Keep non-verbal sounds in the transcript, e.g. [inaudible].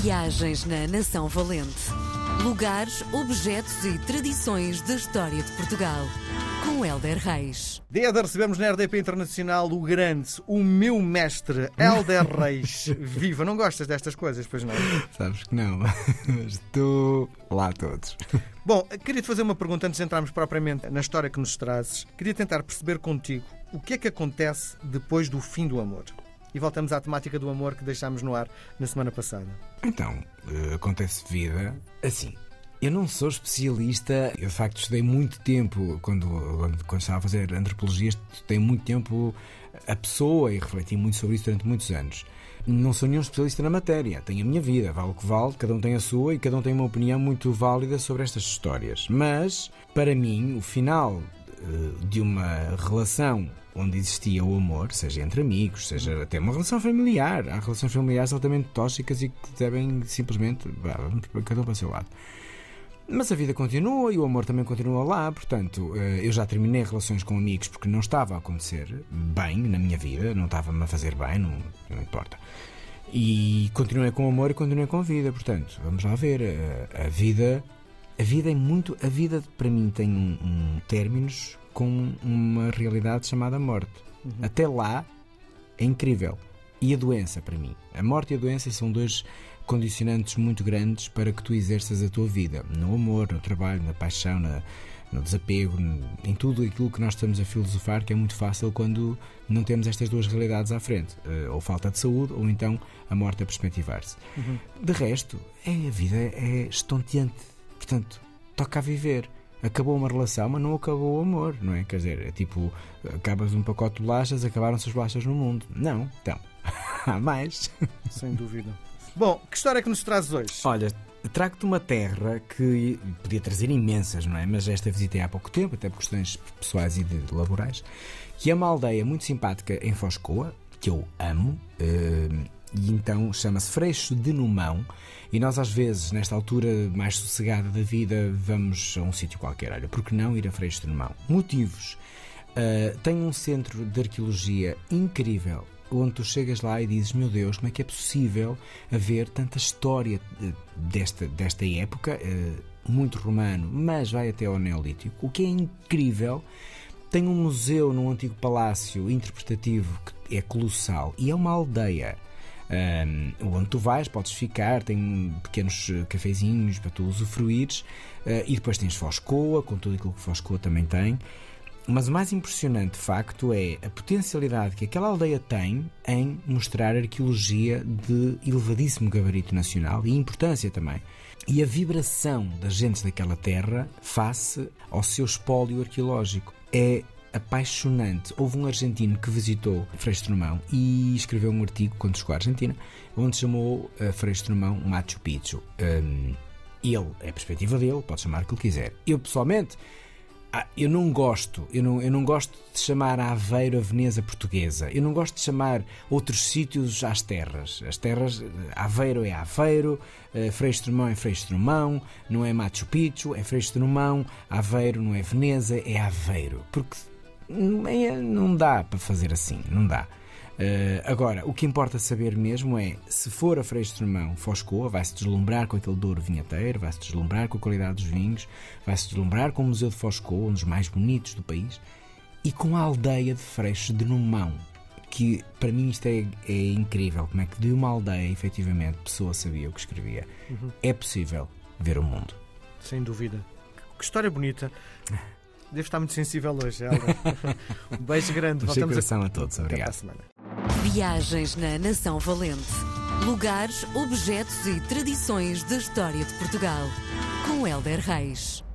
Viagens na Nação Valente. Lugares, objetos e tradições da história de Portugal. Com Helder Reis. Dia de recebemos na RDP Internacional o grande, o meu mestre, Helder [laughs] Reis. Viva, não gostas destas coisas, pois não? Sabes que não, [laughs] mas estou lá todos. [laughs] Bom, queria-te fazer uma pergunta antes de entrarmos propriamente na história que nos trazes. Queria tentar perceber contigo o que é que acontece depois do fim do amor. E voltamos à temática do amor que deixámos no ar na semana passada. Então, eh, acontece vida assim. Eu não sou especialista, eu de facto estudei muito tempo, quando, quando, estava a fazer antropologia, estudei muito tempo a pessoa e refleti muito sobre isso durante muitos anos. Não sou nenhum especialista na matéria, tenho a minha vida, vale o que vale, cada um tem a sua e cada um tem uma opinião muito válida sobre estas histórias. Mas, para mim, o final eh, de uma relação onde existia o amor, seja entre amigos, seja até uma relação familiar. Há relações familiares altamente tóxicas e que devem simplesmente. Vamos cada um para o seu lado. Mas a vida continua e o amor também continua lá, portanto, eh, eu já terminei relações com amigos porque não estava a acontecer bem na minha vida, não estava-me a fazer bem, não, não importa. E continuei com amor e continuei com vida, portanto, vamos lá ver. A, a vida. A vida é muito. A vida para mim tem um, um términos com uma realidade chamada morte. Uhum. Até lá é incrível. E a doença, para mim. A morte e a doença são dois condicionantes muito grandes para que tu exerças a tua vida. No amor, no trabalho, na paixão, na, no desapego, em tudo aquilo que nós estamos a filosofar, que é muito fácil quando não temos estas duas realidades à frente. Eh, ou falta de saúde, ou então a morte a perspectivar-se. Uhum. De resto, é, a vida é estonteante. Portanto, toca a viver acabou uma relação, mas não acabou o amor, não é? Quer dizer, é tipo, acabas um pacote de bolachas, acabaram-se as bolachas no mundo. Não, então, [laughs] há mais. Sem dúvida. Bom, que história é que nos trazes hoje? Olha, trago-te uma terra que podia trazer imensas, não é? Mas esta visitei há pouco tempo, até por questões pessoais e de, laborais, que é uma aldeia muito simpática em Foscoa, que eu amo. Uh, e então chama-se Freixo de Numão. E nós, às vezes, nesta altura mais sossegada da vida, vamos a um sítio qualquer. Olha, por que não ir a Freixo de Numão? Motivos. Uh, tem um centro de arqueologia incrível onde tu chegas lá e dizes: Meu Deus, como é que é possível haver tanta história desta, desta época, uh, muito romano, mas vai até ao Neolítico? O que é incrível. Tem um museu num antigo palácio interpretativo que é colossal e é uma aldeia. Um, onde tu vais, podes ficar, tem pequenos eh, cafezinhos para tu usufruires, uh, e depois tens Foscoa, com tudo aquilo que Foscoa também tem. Mas o mais impressionante facto é a potencialidade que aquela aldeia tem em mostrar arqueologia de elevadíssimo gabarito nacional e importância também. E a vibração das gentes daquela terra face ao seu espólio arqueológico. É apaixonante. Houve um argentino que visitou Frei Strumão e escreveu um artigo quando chegou à Argentina, onde chamou uh, Frei Strumão Machu Picchu. Um, ele, é a perspectiva dele, pode chamar o que ele quiser. Eu, pessoalmente, ah, eu não gosto, eu não, eu não gosto de chamar a Aveiro a Veneza portuguesa. Eu não gosto de chamar outros sítios às terras. As terras, Aveiro é Aveiro, uh, Frei Strumão é Frei Strumão, não é Machu Picchu, é Frei Strumão, Aveiro não é Veneza, é Aveiro. Porque não dá para fazer assim, não dá. Uh, agora, o que importa saber mesmo é se for a Freixo de Mão Foscoa, vai-se deslumbrar com aquele Douro vinheteiro, vai-se deslumbrar com a qualidade dos vinhos, vai-se deslumbrar com o Museu de Foscoa, um dos mais bonitos do país, e com a aldeia de Freixo de Numão, que para mim isto é, é, incrível, como é que de uma aldeia, efetivamente, pessoa sabia o que escrevia. Uhum. É possível ver o mundo. Sem dúvida. Que história bonita. Devo estar muito sensível hoje, Helder. um beijo grande. Um Voltamos a... a todos. Obrigado. Viagens na Nação Valente. Lugares, objetos e tradições da história de Portugal. Com Helder Reis.